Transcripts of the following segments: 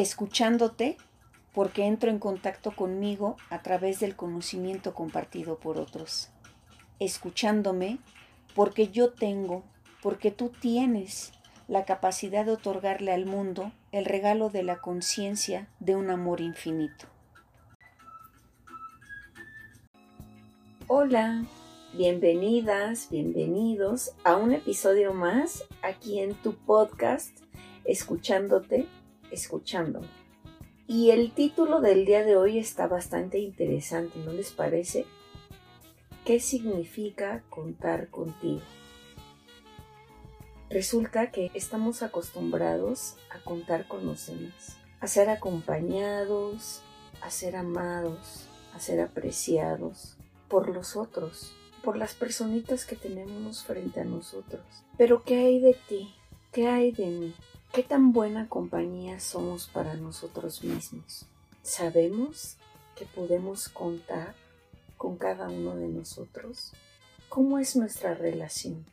escuchándote porque entro en contacto conmigo a través del conocimiento compartido por otros, escuchándome porque yo tengo, porque tú tienes la capacidad de otorgarle al mundo el regalo de la conciencia de un amor infinito. Hola, bienvenidas, bienvenidos a un episodio más aquí en tu podcast, escuchándote, escuchándome. Y el título del día de hoy está bastante interesante, ¿no les parece? ¿Qué significa contar contigo? Resulta que estamos acostumbrados a contar con los demás, a ser acompañados, a ser amados, a ser apreciados por los otros, por las personitas que tenemos frente a nosotros. Pero ¿qué hay de ti? ¿Qué hay de mí? ¿Qué tan buena compañía somos para nosotros mismos? ¿Sabemos que podemos contar con cada uno de nosotros? ¿Cómo es nuestra relación?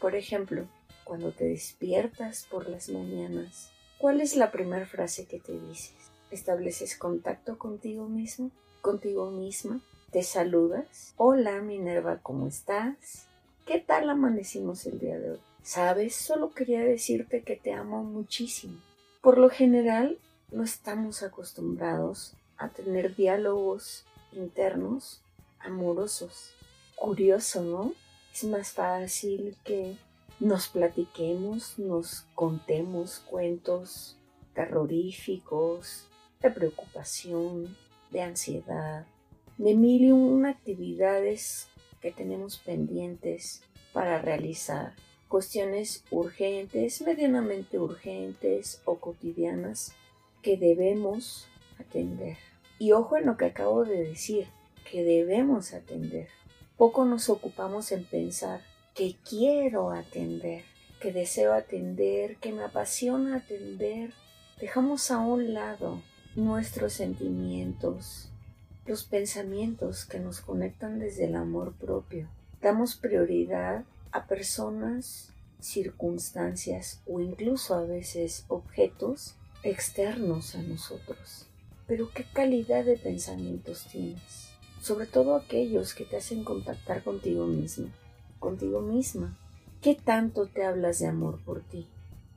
Por ejemplo, cuando te despiertas por las mañanas, ¿cuál es la primera frase que te dices? ¿Estableces contacto contigo mismo? ¿Contigo misma? ¿Te saludas? Hola Minerva, ¿cómo estás? ¿Qué tal amanecimos el día de hoy? Sabes, solo quería decirte que te amo muchísimo. Por lo general, no estamos acostumbrados a tener diálogos internos amorosos. Curioso, ¿no? Es más fácil que nos platiquemos, nos contemos cuentos terroríficos, de preocupación, de ansiedad, de mil y una actividades que tenemos pendientes para realizar cuestiones urgentes, medianamente urgentes o cotidianas que debemos atender. Y ojo en lo que acabo de decir, que debemos atender. Poco nos ocupamos en pensar que quiero atender, que deseo atender, que me apasiona atender. Dejamos a un lado nuestros sentimientos, los pensamientos que nos conectan desde el amor propio. Damos prioridad a personas, circunstancias o incluso a veces objetos externos a nosotros. Pero ¿qué calidad de pensamientos tienes? Sobre todo aquellos que te hacen contactar contigo mismo, contigo misma. ¿Qué tanto te hablas de amor por ti?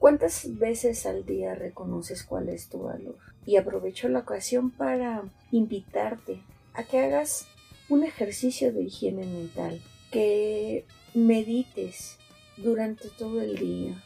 ¿Cuántas veces al día reconoces cuál es tu valor? Y aprovecho la ocasión para invitarte a que hagas un ejercicio de higiene mental, que medites durante todo el día,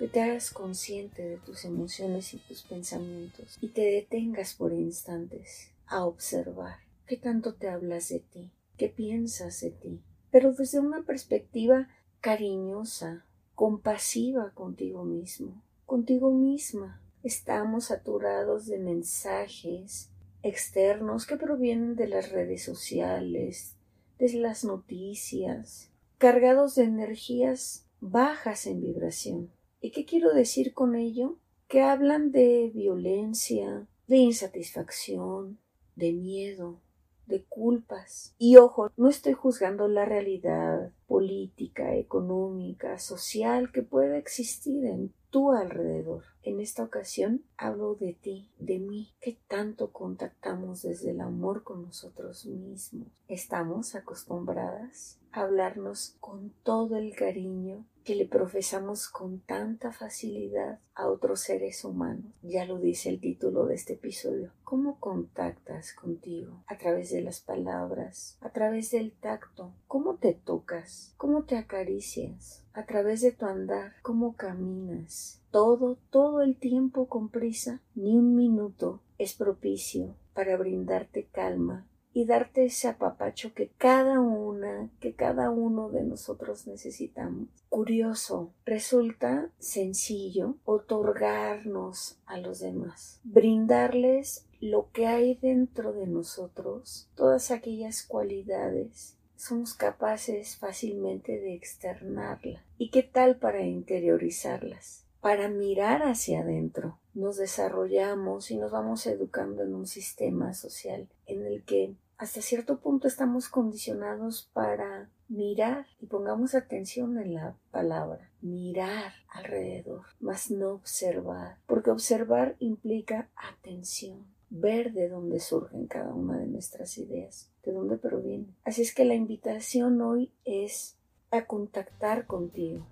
que te hagas consciente de tus emociones y tus pensamientos y te detengas por instantes a observar qué tanto te hablas de ti, qué piensas de ti, pero desde una perspectiva cariñosa, compasiva contigo mismo, contigo misma. Estamos saturados de mensajes externos que provienen de las redes sociales, de las noticias, cargados de energías bajas en vibración. ¿Y qué quiero decir con ello? Que hablan de violencia, de insatisfacción, de miedo, de culpas. Y ojo, no estoy juzgando la realidad política, económica, social que pueda existir en tu alrededor. En esta ocasión hablo de ti, de mí, que tanto contactamos desde el amor con nosotros mismos. Estamos acostumbradas a hablarnos con todo el cariño que le profesamos con tanta facilidad a otros seres humanos. Ya lo dice el título de este episodio. ¿Cómo contactas contigo? A través de las palabras, a través del tacto. ¿Cómo te tocas? ¿Cómo te acaricias? A través de tu andar, ¿cómo caminas? Todo, todo el tiempo con prisa. Ni un minuto es propicio para brindarte calma, y darte ese apapacho que cada una, que cada uno de nosotros necesitamos. Curioso, resulta sencillo otorgarnos a los demás, brindarles lo que hay dentro de nosotros, todas aquellas cualidades somos capaces fácilmente de externarla. ¿Y qué tal para interiorizarlas? Para mirar hacia adentro. Nos desarrollamos y nos vamos educando en un sistema social en el que hasta cierto punto estamos condicionados para mirar y pongamos atención en la palabra, mirar alrededor, más no observar, porque observar implica atención, ver de dónde surgen cada una de nuestras ideas, de dónde provienen. Así es que la invitación hoy es a contactar contigo,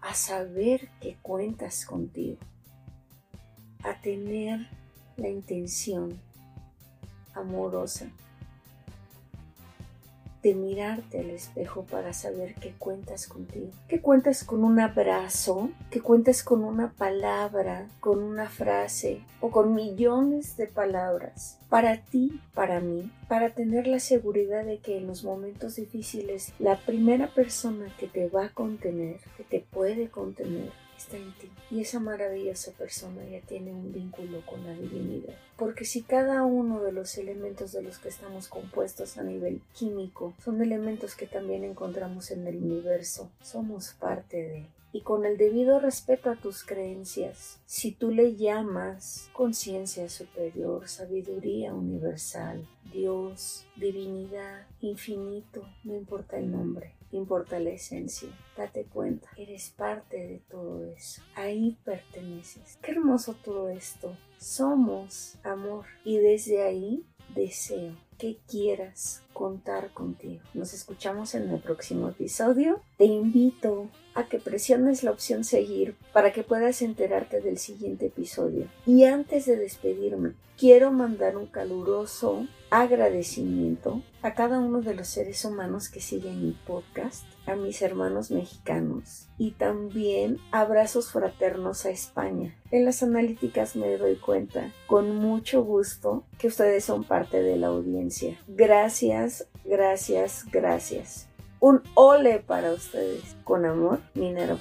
a saber que cuentas contigo, a tener la intención amorosa de mirarte al espejo para saber que cuentas contigo, que cuentas con un abrazo, que cuentas con una palabra, con una frase o con millones de palabras. Para ti, para mí, para tener la seguridad de que en los momentos difíciles la primera persona que te va a contener, que te puede contener, está en ti. Y esa maravillosa persona ya tiene un vínculo con la divinidad. Porque si cada uno de los elementos de los que estamos compuestos a nivel químico son elementos que también encontramos en el universo, somos parte de él y con el debido respeto a tus creencias, si tú le llamas conciencia superior, sabiduría universal, Dios, divinidad, infinito, no importa el nombre, importa la esencia. Date cuenta, eres parte de todo eso. Ahí perteneces. Qué hermoso todo esto. Somos amor y desde ahí deseo que quieras contar contigo. Nos escuchamos en el próximo episodio. Te invito a que presiones la opción seguir para que puedas enterarte del siguiente episodio. Y antes de despedirme, quiero mandar un caluroso agradecimiento a cada uno de los seres humanos que siguen mi podcast, a mis hermanos mexicanos y también abrazos fraternos a España. En las analíticas me doy cuenta con mucho gusto que ustedes son parte de la audiencia. Gracias, gracias, gracias. Un ole para ustedes. Con amor, Minerva.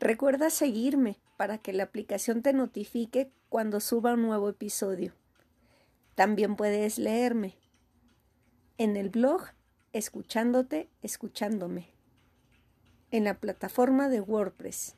Recuerda seguirme para que la aplicación te notifique cuando suba un nuevo episodio. También puedes leerme en el blog Escuchándote, escuchándome, en la plataforma de WordPress.